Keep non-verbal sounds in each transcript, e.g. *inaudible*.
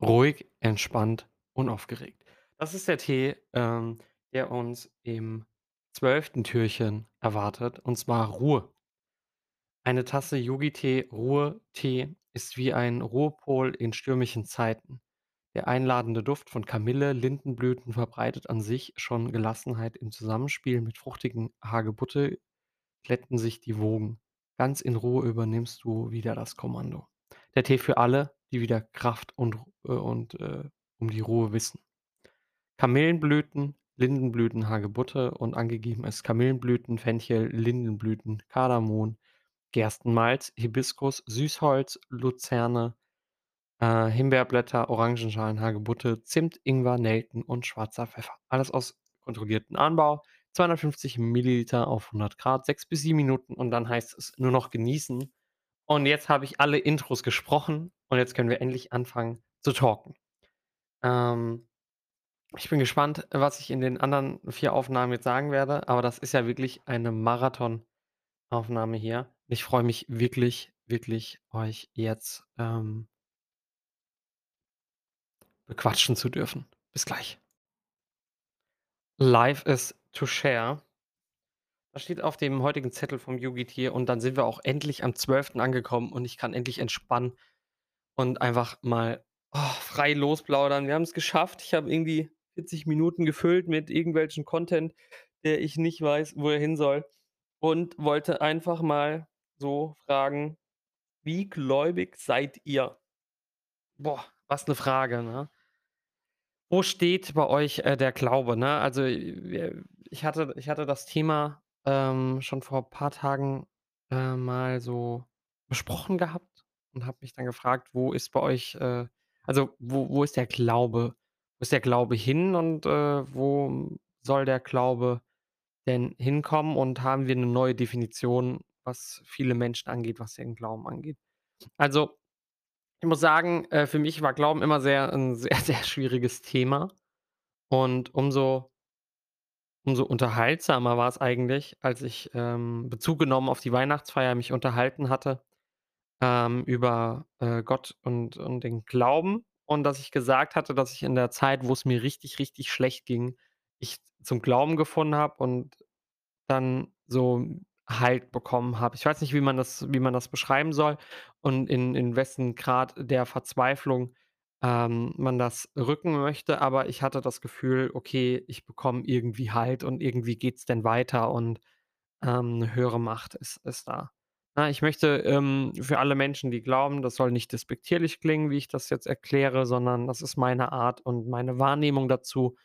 Ruhig, entspannt, unaufgeregt. Das ist der Tee, ähm, der uns im 12. Türchen erwartet, und zwar Ruhe. Eine Tasse Yogi-Tee, Ruhe-Tee, ist wie ein Ruhepol in stürmischen Zeiten. Der einladende Duft von Kamille, Lindenblüten verbreitet an sich schon Gelassenheit im Zusammenspiel mit fruchtigen Hagebutte glätten sich die Wogen. Ganz in Ruhe übernimmst du wieder das Kommando. Der Tee für alle, die wieder Kraft und, äh, und äh, um die Ruhe wissen. Kamillenblüten, Lindenblüten, Hagebutte und angegeben ist Kamillenblüten, Fenchel, Lindenblüten, Kardamom, Gerstenmalz, Hibiskus, Süßholz, Luzerne, äh, Himbeerblätter, Orangenschalen, Hagebutte, Zimt, Ingwer, Nelken und schwarzer Pfeffer. Alles aus kontrolliertem Anbau. 250 Milliliter auf 100 Grad, 6 bis 7 Minuten und dann heißt es nur noch genießen. Und jetzt habe ich alle Intros gesprochen und jetzt können wir endlich anfangen zu talken. Ähm, ich bin gespannt, was ich in den anderen 4 Aufnahmen jetzt sagen werde, aber das ist ja wirklich eine Marathonaufnahme hier. Ich freue mich wirklich, wirklich, euch jetzt, ähm bequatschen zu dürfen. Bis gleich. Life is to share. Das steht auf dem heutigen Zettel vom Yogi-Tier und dann sind wir auch endlich am 12. angekommen und ich kann endlich entspannen und einfach mal, oh, frei losplaudern. Wir haben's geschafft. Ich habe irgendwie 40 Minuten gefüllt mit irgendwelchen Content, der ich nicht weiß, wo er hin soll und wollte einfach mal so fragen: „Wie gläubig seid ihr?“ Boah, was 'ne Frage, ne? Wo steht bei euch, äh, der Glaube, ne? Also, ich hatte ich hatte das Thema, ähm, schon vor paar Tagen, äh, mal so besprochen gehabt und habe mich dann gefragt, wo ist bei euch, äh also, wo wo ist der Glaube wo ist der Glaube hin und, äh, wo soll der Glaube denn hinkommen und haben wir 'ne neue Definition, was viele Menschen angeht, was den Glauben angeht? Also, ich muss sagen, äh, für mich war Glauben immer sehr 'n *laughs* sehr, sehr schwieriges Thema und umso umso unterhaltsamer war's eigentlich, als ich, ähm, Bezug genommen auf die Weihnachtsfeier mich unterhalten hatte, ähm, über, äh, Gott und und den Glauben und dass ich gesagt hatte, dass ich in der Zeit, wo's mir richtig, richtig schlecht ging, ich zum Glauben gefunden habe und dann so Halt bekommen habe. Ich weiß nicht, wie man das wie man das beschreiben soll und in in wessen Grad der Verzweiflung, ähm, man das rücken möchte, aber ich hatte das Gefühl: „Okay, ich bekomme irgendwie Halt und irgendwie geht's denn weiter und, ähm, 'ne höhere Macht ist ist da.“ Ne, ich möchte, ähm, für alle Menschen, die glauben das soll nicht despektierlich klingen, wie ich das jetzt erkläre, sondern das ist meine Art und meine Wahrnehmung dazu.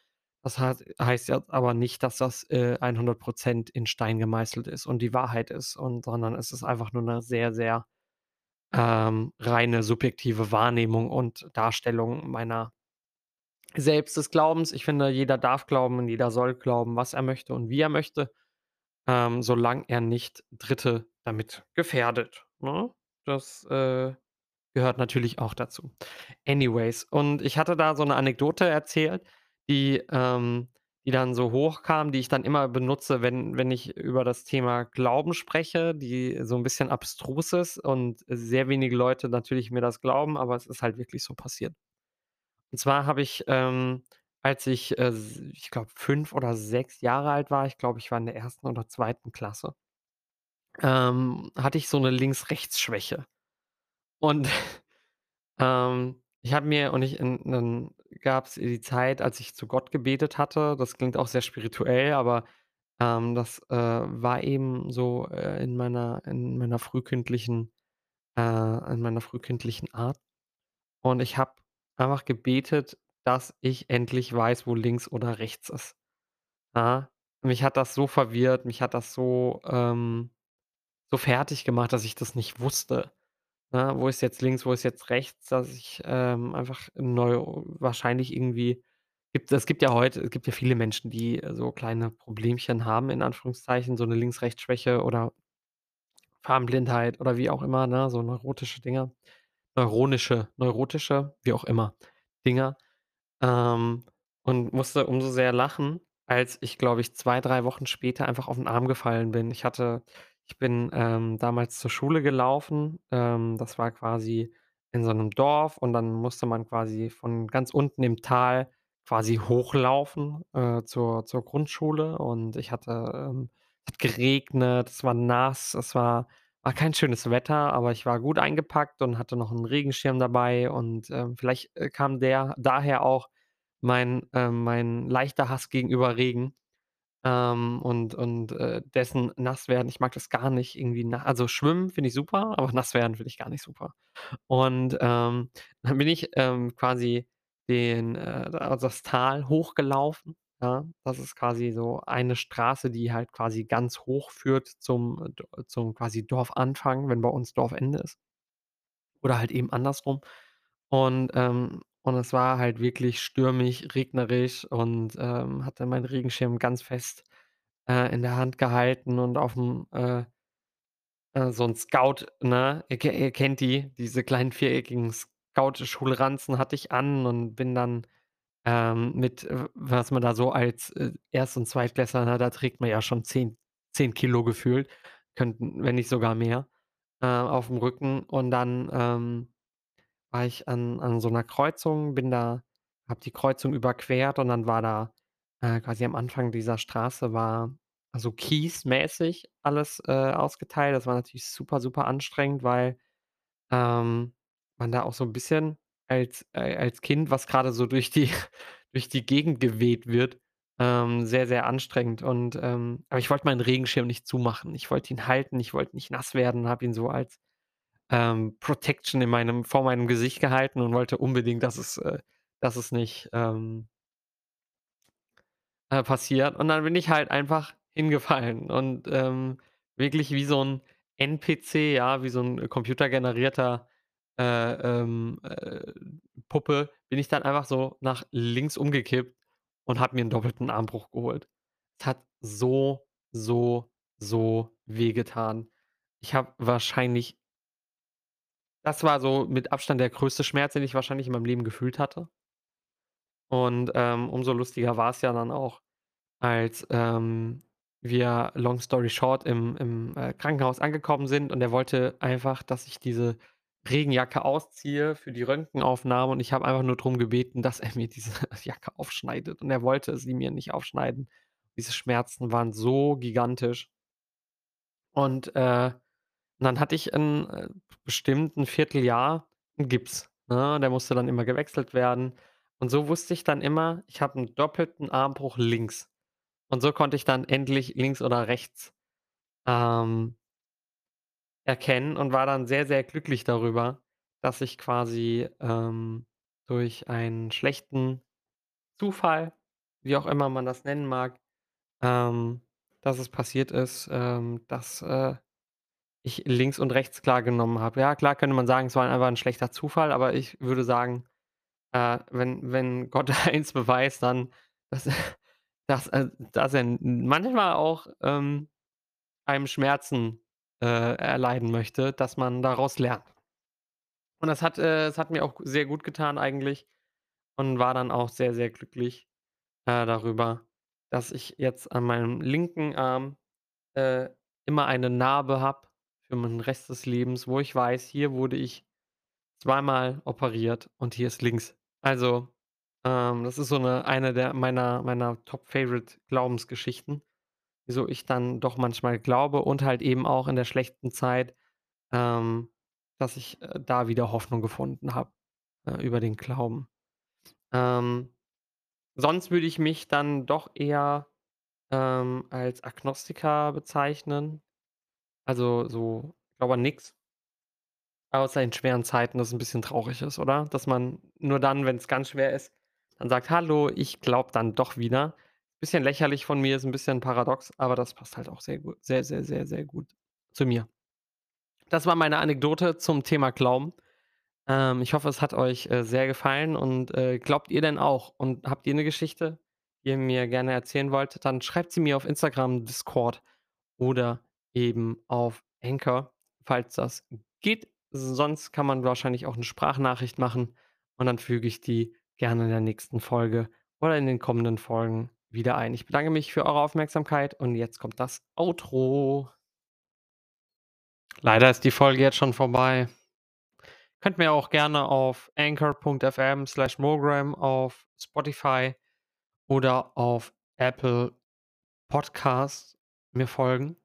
Das hat heißt jetzt aber nicht, dass das, äh, 100 % in Stein gemeißelt ist und die Wahrheit ist und sondern es ist einfach nur 'ne sehr, sehr, ähm, reine subjektive Wahrnehmung und Darstellung meiner selbst des Glaubens. Ich finde, jeder darf glauben und jeder soll glauben, was er möchte und wie er möchte, ähm, solang er nicht Dritte damit gefährdet, ne? Das, äh, gehört natürlich auch dazu. Anyways, und ich hatte da so 'ne Anekdote erzählt, die, ähm die dann so hochkam, die ich dann immer benutze, wenn wenn ich über das Thema Glauben spreche, die so 'n bisschen abstrus ist und sehr wenige Leute natürlich mir das glauben, aber es ist halt wirklich so passiert. Und zwar habe ich, ähm, als ich, äh, ich glaube, 5 oder 6 Jahre alt war, ich glaube, ich war in der 1. oder 2. Klasse ähm, hatte ich so 'ne Links-Rechts-Schwäche. Und, *laughs* ähm, ich habe mir und ich und dann gab's die Zeit, als ich zu Gott gebetet hatte. Das klingt auch sehr spirituell, aber, ähm, das, äh, war eben so, äh, in meiner in meiner frühkindlichen äh, in meiner frühkindlichen Art. Und ich habe einfach gebetet, dass ich endlich weiß, wo links oder rechts ist. Ja? Mich hat das so verwirrt, mich hat das so, ähm so fertiggemacht, dass ich das nicht wusste, ne? Wo ist jetzt links, wo ist jetzt rechts, dass ich, ähm, einfach neu wahrscheinlich irgendwie gibt es gibt ja heute es gibt ja viele Menschen, die so kleine Problemchen haben, in Anführungszeichen, so 'ne Links-Rechts-Schwäche oder Farbenblindheit oder wie auch immer, ne, so neurotische Dinger neuronische neurotische, wie auch immer, Dinger. Ähm, und musste umso sehr lachen, als ich, glaube ich, 2, 3 Wochen später einfach auf 'n Arm gefallen bin. Ich hatte ich bin, ähm, damals zur Schule gelaufen. Ähm, das war quasi in so 'nem Dorf und dann musste man quasi von ganz unten im Tal quasi hochlaufen, äh, zur zur Grundschule und ich hatte, ähm hat geregnet, es war nass, es war war kein schönes Wetter, aber ich war gut eingepackt und hatte noch 'n Regenschirm dabei und, ähm, vielleicht, äh, kam der daher auch mein ähm, mein leichter Hass gegenüber Regen, ähm, und und, äh, dessen Nasswerden. Ich mag das gar nicht irgendwie na also, schwimmen finde ich super, aber nass werden finde ich gar nicht super. Und, ähm, dann bin ich, ähm, quasi den äh, also, das Tal hochgelaufen, ja? Das ist quasi so eine Straße, die halt quasi ganz hoch führt zum zum quasi Dorfanfang, wenn bei uns Dorfende ist. Oder halt eben andersrum. Und, ähm und es war halt wirklich stürmisch, regnerisch und, ähm, hatte meinen Regenschirm ganz fest, äh, in der Hand gehalten und auf'm, äh äh, so 'n Scout, ne? Ihr ihr kennt die, diese kleinen viereckigen Scout-Schulranzen hatte ich an und bin dann, ähm, mit, w was man da so als, äh, Erst und Zweitklässler, ne, da trägt man ja schon 10- 10 Kilo gefühlt, könnten wenn nicht sogar mehr, äh, auf'm Rücken. Und dann, ähm, war ich an an so 'ner Kreuzung, bin da habe die Kreuzung überquert und dann war da, äh, quasi am Anfang dieser Straße war so kiesmäßig alles, äh, ausgeteilt. Das war natürlich super, super anstrengend, weil, ähm, man da auch so 'n bisschen als äh, als Kind, was grade so durch die *laughs* durch die Gegend geweht wird, ähm, sehr, sehr anstrengend und, ähm aber ich wollte meinen Regenschirm nicht zumachen. Ich wollte ihn halten, ich wollte nicht nass werden, habe ihn so als, ähm, Protection in meinem vor meinem Gesicht gehalten und wollte unbedingt, dass es äh, dass es nicht, ähm äh, passiert. Und dann bin ich halt einfach hingefallen und, ähm, wirklich wie so 'n NPC, ja, wie so 'n computergenerierter, äh, ähm, äh, Puppe, bin ich dann einfach so nach links umgekippt und habe mir 'n doppelten Armbruch geholt. Es hat so, so, so wehgetan. Ich habe wahrscheinlich das war so mit Abstand der größte Schmerz, den ich wahrscheinlich in meinem Leben gefühlt hatte. Und, ähm, umso lustiger war's ja dann auch, als, ähm, wir, long story short, im im, äh, Krankenhaus angekommen sind und er wollte einfach, dass ich diese Regenjacke ausziehe für die Röntgenaufnahme und ich habe einfach nur drum gebeten, dass er mir diese *laughs* Jacke aufschneidet und er wollte sie mir nicht aufschneiden. Diese Schmerzen waren so gigantisch. Und, äh, dann hatte ich 'n äh, bestimmt 'n Vierteljahr 'n Gips, ne? Der musste dann immer gewechselt werden. Und so wusste ich dann immer, ich habe 'n doppelten Armbruch links. Und so konnte ich dann endlich links oder rechts, ähm erkennen und war dann sehr, sehr glücklich darüber, dass ich quasi, ähm, durch einen schlechten Zufall, wie auch immer man das nennen mag, ähm, dass es passiert ist, ähm, dass, äh, ich links und rechts klar genommen habe. Ja, klar könnte man sagen, es war einfach 'n schlechter Zufall, aber ich würde sagen, äh, wenn wenn Gott *laughs* eins beweist, dann, dass dass, äh dass er manchmal auch, ähm, einem Schmerzen, äh, erleiden möchte, dass man daraus lernt. Und das hat äh, es hat mir auch sehr gut getan eigentlich und war dann auch sehr, sehr glücklich, äh, darüber, dass ich jetzt an meinem linken Arm, äh, immer eine Narbe habe für meinen Rest des Lebens, wo ich weiß, hier wurde ich zweimal operiert und hier ist links. Also, ähm, das ist so 'ne eine der meiner meiner Top Favorite Glaubensgeschichten, wieso ich dann doch manchmal glaube und halt eben auch in der schlechten Zeit, ähm, dass ich, äh, da wieder Hoffnung gefunden habe, äh, über den Glauben. Ähm, sonst würde ich mich dann doch eher, ähm, als Agnostiker bezeichnen. Also, so glaube an nix. Außer in schweren Zeiten, dass es 'n bisschen traurig ist, oder? Dass man nur dann, wenn's ganz schwer ist, dann sagt: „Hallo, ich glaube dann doch wieder.“ Bisschen lächerlich von mir, ist 'n bisschen paradox, aber das passt halt auch sehr gut sehr, sehr, sehr, sehr gut zu mir. Das war meine Anekdote zum Thema Glauben. Ähm, ich hoffe, es hat euch, äh, sehr gefallen und, äh, glaubt ihr denn auch und habt ihr 'ne Geschichte, die ihr mir gerne erzählen wollt, dann schreibt sie mir auf Instagram, Discord oder eben auf Anchor, falls das geht. Sonst kann man wahrscheinlich auch 'ne Sprachnachricht machen und dann füge ich die gerne in der nächsten Folge oder in den kommenden Folgen wieder ein. Ich bedanke mich für eure Aufmerksamkeit und jetzt kommt das Outro. Leider ist die Folge jetzt schon vorbei. Könnt mir auch gerne auf anchor.fm slash mogram auf Spotify oder auf Apple Podcasts mir folgen.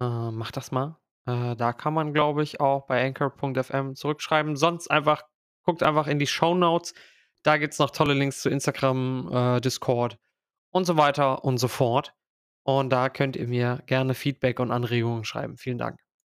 Äh, macht das mal. Äh, da kann man, glaube ich, auch bei anchor.fm zurückschreiben. Sonst einfach guckt einfach in die Show Notes. Da gibt es noch tolle Links zu Instagram, äh, Discord und so weiter und so fort. Und da könnt ihr mir gerne Feedback und Anregungen schreiben. Vielen Dank.